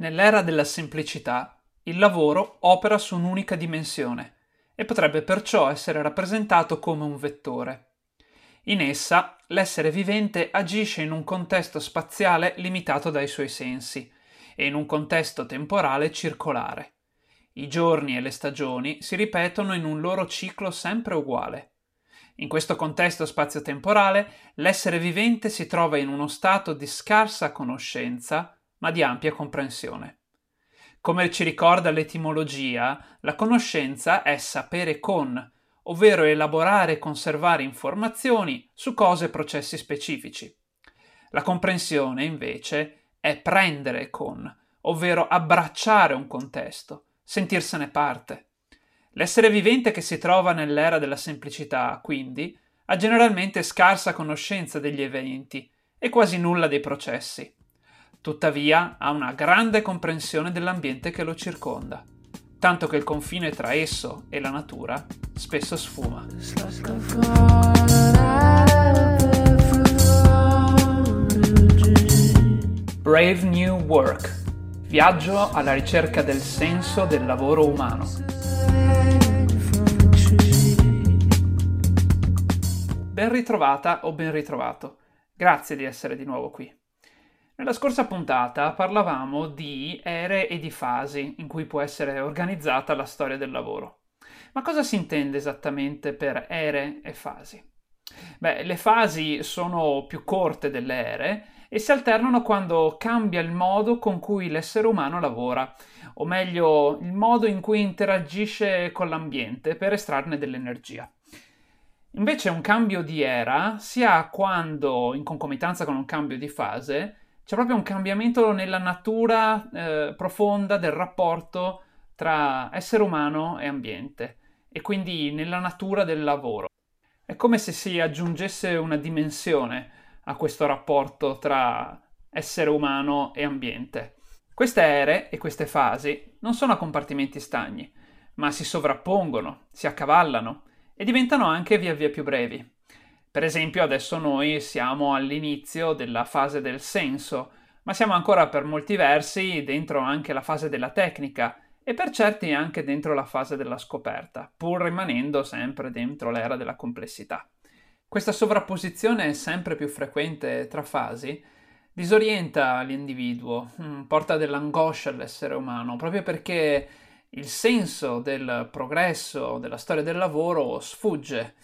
Nell'era della semplicità, il lavoro opera su un'unica dimensione e potrebbe perciò essere rappresentato come un vettore. In essa, l'essere vivente agisce in un contesto spaziale limitato dai suoi sensi e in un contesto temporale circolare. I giorni e le stagioni si ripetono in un loro ciclo sempre uguale. In questo contesto spazio-temporale, l'essere vivente si trova in uno stato di scarsa conoscenza ma di ampia comprensione. Come ci ricorda l'etimologia, la conoscenza è sapere con, ovvero elaborare e conservare informazioni su cose e processi specifici. La comprensione, invece, è prendere con, ovvero abbracciare un contesto, sentirsene parte. L'essere vivente che si trova nell'era della semplicità, quindi, ha generalmente scarsa conoscenza degli eventi e quasi nulla dei processi. Tuttavia ha una grande comprensione dell'ambiente che lo circonda, tanto che il confine tra esso e la natura spesso sfuma. Brave New Work. Viaggio alla ricerca del senso del lavoro umano. Ben ritrovata o ben ritrovato. Grazie di essere di nuovo qui. Nella scorsa puntata parlavamo di ere e di fasi in cui può essere organizzata la storia del lavoro. Ma cosa si intende esattamente per ere e fasi? Beh, le fasi sono più corte delle ere e si alternano quando cambia il modo con cui l'essere umano lavora, o meglio, il modo in cui interagisce con l'ambiente per estrarne dell'energia. Invece un cambio di era si ha quando, in concomitanza con un cambio di fase, c'è proprio un cambiamento nella natura eh, profonda del rapporto tra essere umano e ambiente e quindi nella natura del lavoro. È come se si aggiungesse una dimensione a questo rapporto tra essere umano e ambiente. Queste ere e queste fasi non sono a compartimenti stagni, ma si sovrappongono, si accavallano e diventano anche via via più brevi. Per esempio adesso noi siamo all'inizio della fase del senso, ma siamo ancora per molti versi dentro anche la fase della tecnica e per certi anche dentro la fase della scoperta, pur rimanendo sempre dentro l'era della complessità. Questa sovrapposizione sempre più frequente tra fasi disorienta l'individuo, mm, porta dell'angoscia all'essere umano, proprio perché il senso del progresso, della storia del lavoro sfugge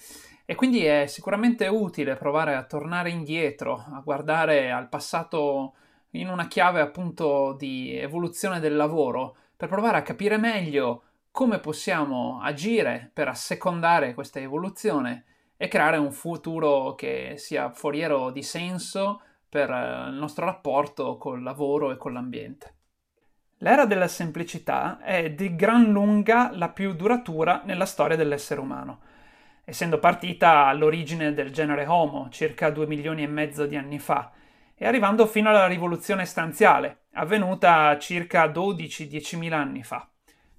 e quindi è sicuramente utile provare a tornare indietro, a guardare al passato in una chiave appunto di evoluzione del lavoro, per provare a capire meglio come possiamo agire per assecondare questa evoluzione e creare un futuro che sia foriero di senso per eh, il nostro rapporto col lavoro e con l'ambiente. L'era della semplicità è di gran lunga la più duratura nella storia dell'essere umano essendo partita all'origine del genere Homo, circa 2 milioni e mezzo di anni fa, e arrivando fino alla rivoluzione stanziale, avvenuta circa 12-10 mila anni fa.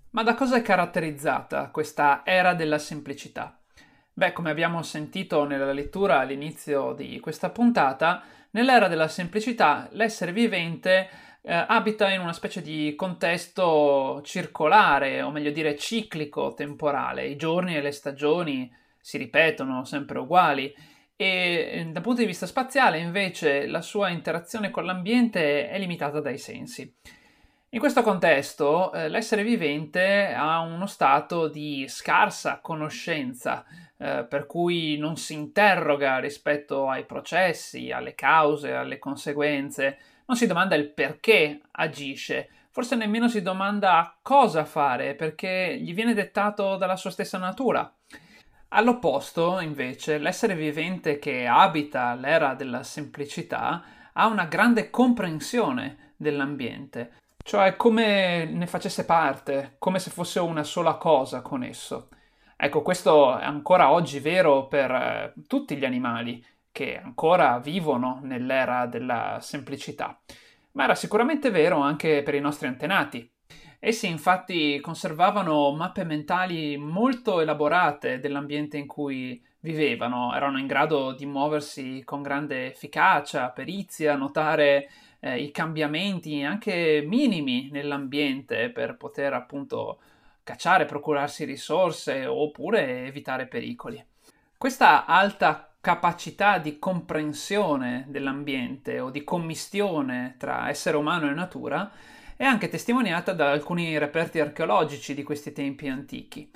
Ma da cosa è caratterizzata questa era della semplicità? Beh, come abbiamo sentito nella lettura all'inizio di questa puntata, nell'era della semplicità l'essere vivente eh, abita in una specie di contesto circolare, o meglio dire ciclico, temporale. I giorni e le stagioni si ripetono sempre uguali e eh, dal punto di vista spaziale invece la sua interazione con l'ambiente è limitata dai sensi. In questo contesto eh, l'essere vivente ha uno stato di scarsa conoscenza, eh, per cui non si interroga rispetto ai processi, alle cause, alle conseguenze, non si domanda il perché agisce, forse nemmeno si domanda cosa fare, perché gli viene dettato dalla sua stessa natura. All'opposto, invece, l'essere vivente che abita l'era della semplicità ha una grande comprensione dell'ambiente, cioè come ne facesse parte, come se fosse una sola cosa con esso. Ecco, questo è ancora oggi vero per eh, tutti gli animali che ancora vivono nell'era della semplicità, ma era sicuramente vero anche per i nostri antenati, Essi infatti conservavano mappe mentali molto elaborate dell'ambiente in cui vivevano, erano in grado di muoversi con grande efficacia, perizia, notare eh, i cambiamenti anche minimi nell'ambiente per poter appunto cacciare, procurarsi risorse oppure evitare pericoli. Questa alta capacità di comprensione dell'ambiente o di commistione tra essere umano e natura è anche testimoniata da alcuni reperti archeologici di questi tempi antichi,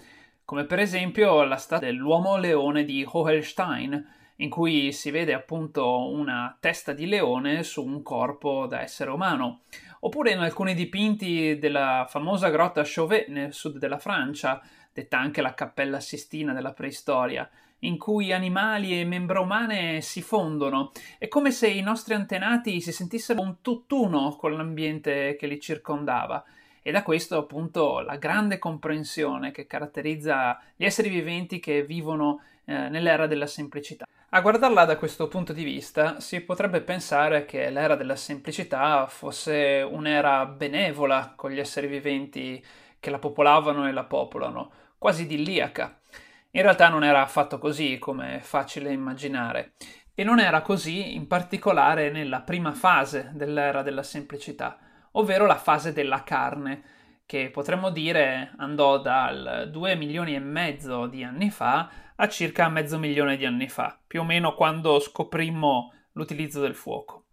come per esempio la statua dell'uomo leone di Hohenstein, in cui si vede appunto una testa di leone su un corpo da essere umano, oppure in alcuni dipinti della famosa grotta Chauvet nel sud della Francia, detta anche la Cappella Sistina della preistoria, in cui animali e membra umane si fondono. È come se i nostri antenati si sentissero un tutt'uno con l'ambiente che li circondava. E da questo appunto la grande comprensione che caratterizza gli esseri viventi che vivono eh, nell'era della semplicità. A guardarla da questo punto di vista si potrebbe pensare che l'era della semplicità fosse un'era benevola con gli esseri viventi che la popolavano e la popolano, quasi idilliaca. In realtà non era affatto così, come è facile immaginare, e non era così in particolare nella prima fase dell'era della semplicità, ovvero la fase della carne, che potremmo dire andò dal 2 milioni e mezzo di anni fa a circa mezzo milione di anni fa, più o meno quando scoprimmo l'utilizzo del fuoco.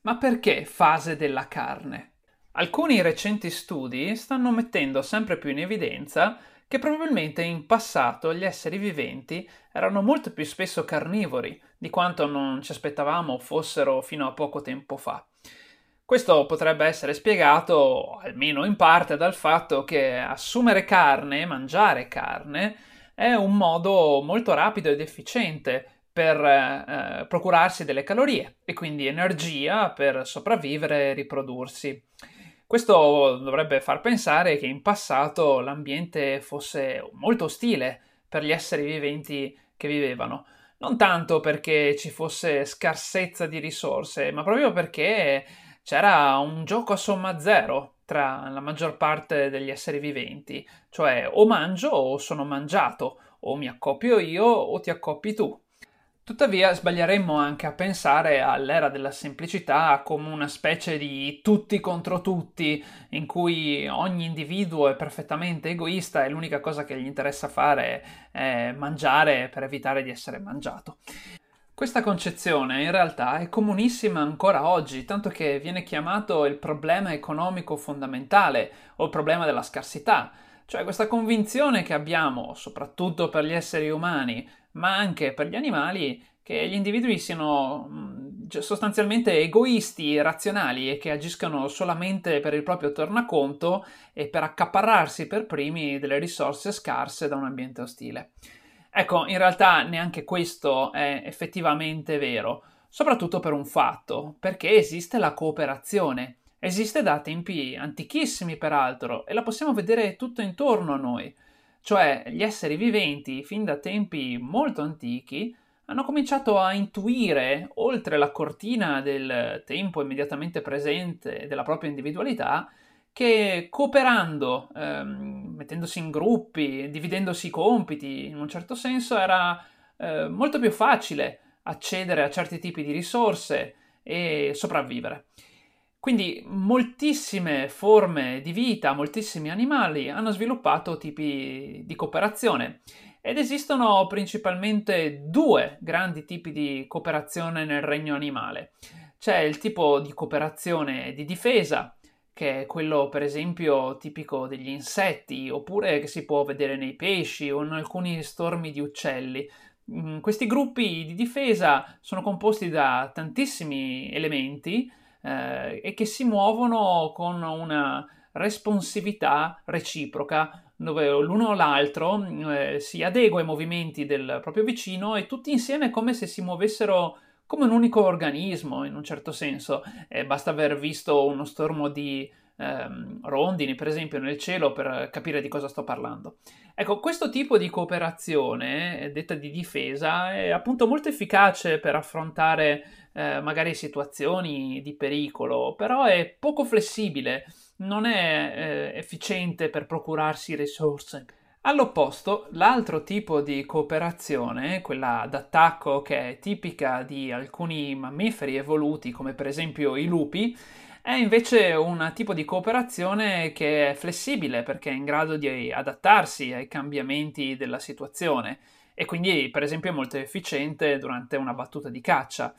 Ma perché fase della carne? Alcuni recenti studi stanno mettendo sempre più in evidenza che probabilmente in passato gli esseri viventi erano molto più spesso carnivori di quanto non ci aspettavamo fossero fino a poco tempo fa. Questo potrebbe essere spiegato, almeno in parte, dal fatto che assumere carne, mangiare carne, è un modo molto rapido ed efficiente per eh, procurarsi delle calorie e quindi energia per sopravvivere e riprodursi. Questo dovrebbe far pensare che in passato l'ambiente fosse molto ostile per gli esseri viventi che vivevano. Non tanto perché ci fosse scarsezza di risorse, ma proprio perché c'era un gioco a somma zero tra la maggior parte degli esseri viventi, cioè o mangio o sono mangiato, o mi accoppio io o ti accoppi tu. Tuttavia sbaglieremmo anche a pensare all'era della semplicità come una specie di tutti contro tutti, in cui ogni individuo è perfettamente egoista e l'unica cosa che gli interessa fare è mangiare per evitare di essere mangiato. Questa concezione in realtà è comunissima ancora oggi, tanto che viene chiamato il problema economico fondamentale o il problema della scarsità, cioè questa convinzione che abbiamo, soprattutto per gli esseri umani, ma anche per gli animali, che gli individui siano mm, sostanzialmente egoisti, razionali e che agiscano solamente per il proprio tornaconto e per accaparrarsi per primi delle risorse scarse da un ambiente ostile. Ecco, in realtà neanche questo è effettivamente vero, soprattutto per un fatto, perché esiste la cooperazione. Esiste da tempi antichissimi, peraltro, e la possiamo vedere tutto intorno a noi. Cioè, gli esseri viventi, fin da tempi molto antichi, hanno cominciato a intuire, oltre la cortina del tempo immediatamente presente della propria individualità, che cooperando, ehm, mettendosi in gruppi, dividendosi i compiti, in un certo senso era eh, molto più facile accedere a certi tipi di risorse e sopravvivere. Quindi moltissime forme di vita, moltissimi animali hanno sviluppato tipi di cooperazione ed esistono principalmente due grandi tipi di cooperazione nel regno animale. C'è il tipo di cooperazione di difesa, che è quello per esempio tipico degli insetti, oppure che si può vedere nei pesci o in alcuni stormi di uccelli. Mm, questi gruppi di difesa sono composti da tantissimi elementi, eh, e che si muovono con una responsività reciproca dove l'uno o l'altro eh, si adegua ai movimenti del proprio vicino e tutti insieme come se si muovessero come un unico organismo in un certo senso. Eh, basta aver visto uno stormo di ehm, rondini, per esempio, nel cielo per capire di cosa sto parlando. Ecco, questo tipo di cooperazione, eh, detta di difesa, è appunto molto efficace per affrontare eh, magari situazioni di pericolo, però è poco flessibile, non è eh, efficiente per procurarsi risorse. All'opposto, l'altro tipo di cooperazione, quella d'attacco che è tipica di alcuni mammiferi evoluti, come per esempio i lupi, è invece un tipo di cooperazione che è flessibile perché è in grado di adattarsi ai cambiamenti della situazione e quindi per esempio è molto efficiente durante una battuta di caccia.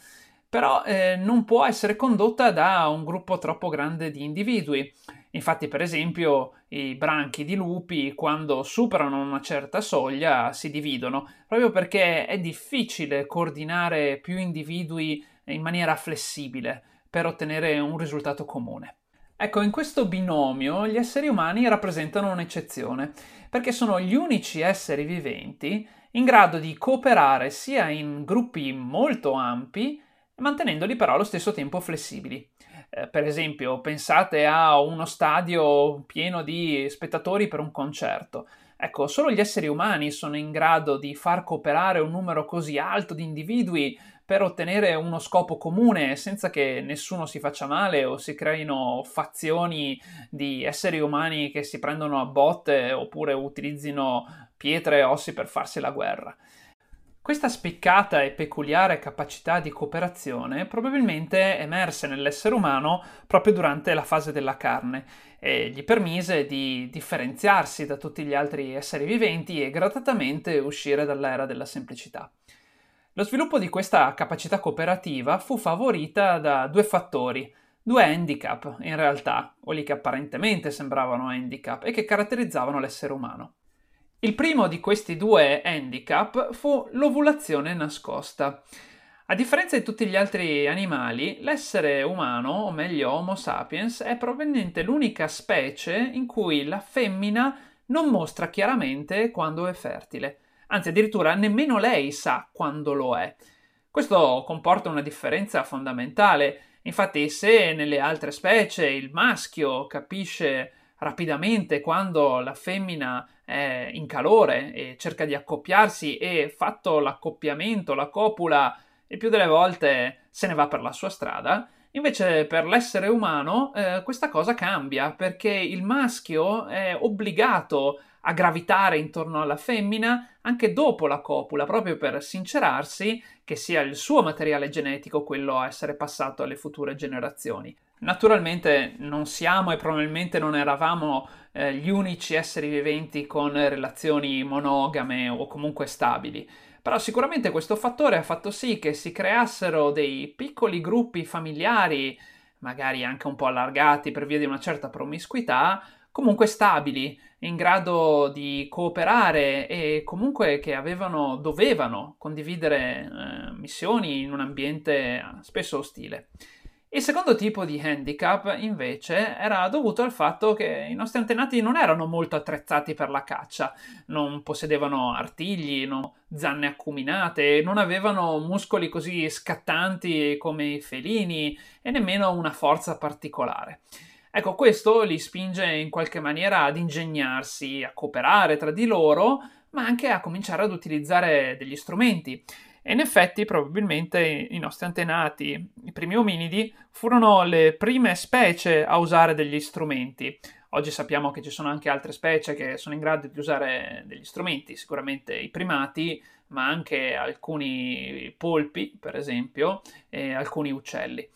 Però eh, non può essere condotta da un gruppo troppo grande di individui. Infatti, per esempio, i branchi di lupi, quando superano una certa soglia, si dividono, proprio perché è difficile coordinare più individui in maniera flessibile per ottenere un risultato comune. Ecco, in questo binomio gli esseri umani rappresentano un'eccezione, perché sono gli unici esseri viventi in grado di cooperare sia in gruppi molto ampi, mantenendoli però allo stesso tempo flessibili. Eh, per esempio, pensate a uno stadio pieno di spettatori per un concerto. Ecco, solo gli esseri umani sono in grado di far cooperare un numero così alto di individui per ottenere uno scopo comune senza che nessuno si faccia male o si creino fazioni di esseri umani che si prendono a botte oppure utilizzino pietre e ossi per farsi la guerra. Questa spiccata e peculiare capacità di cooperazione probabilmente emerse nell'essere umano proprio durante la fase della carne e gli permise di differenziarsi da tutti gli altri esseri viventi e gradatamente uscire dall'era della semplicità. Lo sviluppo di questa capacità cooperativa fu favorita da due fattori, due handicap in realtà, quelli che apparentemente sembravano handicap e che caratterizzavano l'essere umano. Il primo di questi due handicap fu l'ovulazione nascosta. A differenza di tutti gli altri animali, l'essere umano, o meglio Homo sapiens, è probabilmente l'unica specie in cui la femmina non mostra chiaramente quando è fertile. Anzi, addirittura nemmeno lei sa quando lo è. Questo comporta una differenza fondamentale. Infatti, se nelle altre specie il maschio capisce rapidamente quando la femmina è in calore e cerca di accoppiarsi e fatto l'accoppiamento, la copula, il più delle volte se ne va per la sua strada. Invece per l'essere umano eh, questa cosa cambia perché il maschio è obbligato a gravitare intorno alla femmina anche dopo la copula, proprio per sincerarsi che sia il suo materiale genetico quello a essere passato alle future generazioni. Naturalmente non siamo e probabilmente non eravamo eh, gli unici esseri viventi con relazioni monogame o comunque stabili, però sicuramente questo fattore ha fatto sì che si creassero dei piccoli gruppi familiari, magari anche un po' allargati per via di una certa promiscuità, comunque stabili, in grado di cooperare e comunque che avevano, dovevano condividere eh, missioni in un ambiente spesso ostile. Il secondo tipo di handicap, invece, era dovuto al fatto che i nostri antenati non erano molto attrezzati per la caccia, non possedevano artigli, no, zanne acuminate, non avevano muscoli così scattanti come i felini e nemmeno una forza particolare. Ecco, questo li spinge in qualche maniera ad ingegnarsi, a cooperare tra di loro, ma anche a cominciare ad utilizzare degli strumenti. E in effetti, probabilmente i nostri antenati, i primi ominidi, furono le prime specie a usare degli strumenti. Oggi sappiamo che ci sono anche altre specie che sono in grado di usare degli strumenti, sicuramente i primati, ma anche alcuni polpi, per esempio, e alcuni uccelli.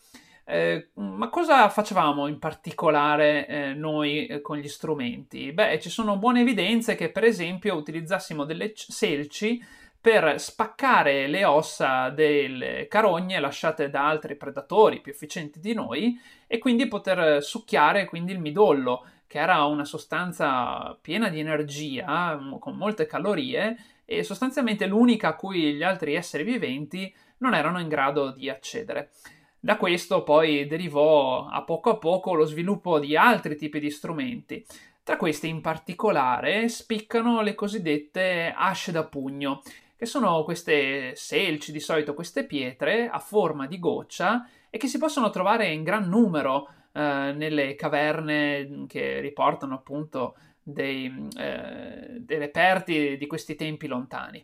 Eh, ma cosa facevamo in particolare eh, noi eh, con gli strumenti? Beh, ci sono buone evidenze che, per esempio, utilizzassimo delle selci per spaccare le ossa delle carogne lasciate da altri predatori più efficienti di noi e quindi poter succhiare quindi il midollo, che era una sostanza piena di energia, con molte calorie e sostanzialmente l'unica a cui gli altri esseri viventi non erano in grado di accedere. Da questo poi derivò a poco a poco lo sviluppo di altri tipi di strumenti. Tra questi in particolare spiccano le cosiddette asce da pugno, che sono queste selci, di solito queste pietre a forma di goccia e che si possono trovare in gran numero eh, nelle caverne che riportano appunto dei, eh, dei reperti di questi tempi lontani.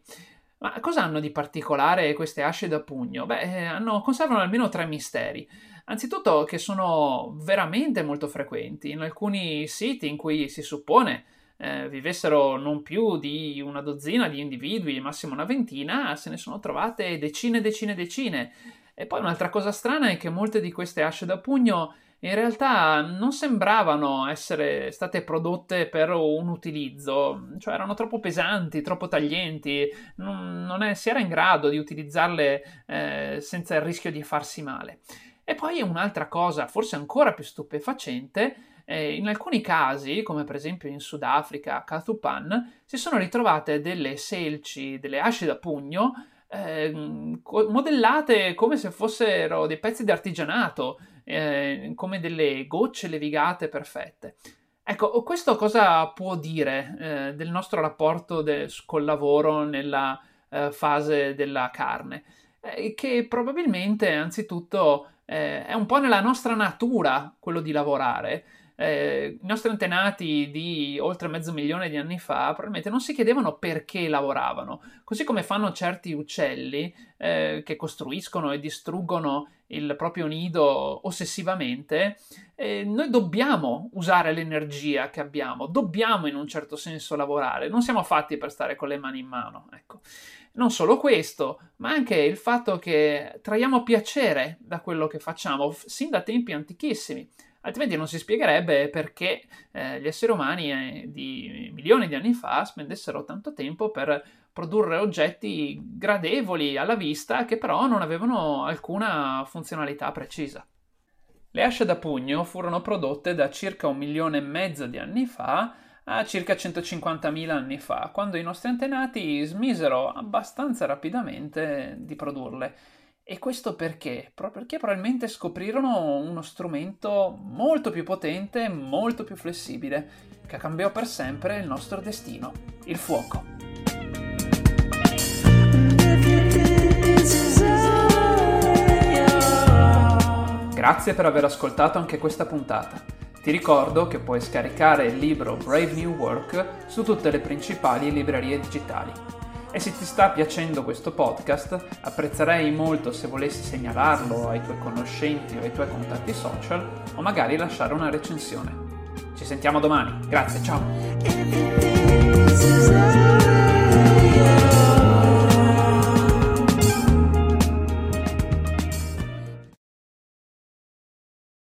Ma cosa hanno di particolare queste asce da pugno? Beh, eh, hanno, conservano almeno tre misteri. Anzitutto che sono veramente molto frequenti in alcuni siti in cui si suppone eh, vivessero non più di una dozzina di individui, massimo una ventina, se ne sono trovate decine, decine, decine. E poi un'altra cosa strana è che molte di queste asce da pugno in realtà non sembravano essere state prodotte per un utilizzo, cioè erano troppo pesanti, troppo taglienti, non, non è, si era in grado di utilizzarle eh, senza il rischio di farsi male. E poi un'altra cosa, forse ancora più stupefacente, eh, in alcuni casi, come per esempio in Sudafrica, a Kathupan, si sono ritrovate delle selci, delle asce da pugno, eh, modellate come se fossero dei pezzi di artigianato, eh, come delle gocce levigate perfette. Ecco, questo cosa può dire eh, del nostro rapporto de- col lavoro nella eh, fase della carne? Eh, che probabilmente, anzitutto, eh, è un po' nella nostra natura quello di lavorare eh, i nostri antenati di oltre mezzo milione di anni fa probabilmente non si chiedevano perché lavoravano, così come fanno certi uccelli eh, che costruiscono e distruggono il proprio nido ossessivamente, eh, noi dobbiamo usare l'energia che abbiamo, dobbiamo in un certo senso lavorare, non siamo fatti per stare con le mani in mano. Ecco. Non solo questo, ma anche il fatto che traiamo piacere da quello che facciamo sin da tempi antichissimi altrimenti non si spiegherebbe perché eh, gli esseri umani eh, di milioni di anni fa spendessero tanto tempo per produrre oggetti gradevoli alla vista che però non avevano alcuna funzionalità precisa. Le asce da pugno furono prodotte da circa un milione e mezzo di anni fa a circa 150.000 anni fa, quando i nostri antenati smisero abbastanza rapidamente di produrle e questo perché? Perché probabilmente scoprirono uno strumento molto più potente, molto più flessibile, che cambiò per sempre il nostro destino, il fuoco. Grazie per aver ascoltato anche questa puntata. Ti ricordo che puoi scaricare il libro Brave New Work su tutte le principali librerie digitali. E se ti sta piacendo questo podcast, apprezzerei molto se volessi segnalarlo ai tuoi conoscenti o ai tuoi contatti social o magari lasciare una recensione. Ci sentiamo domani, grazie, ciao!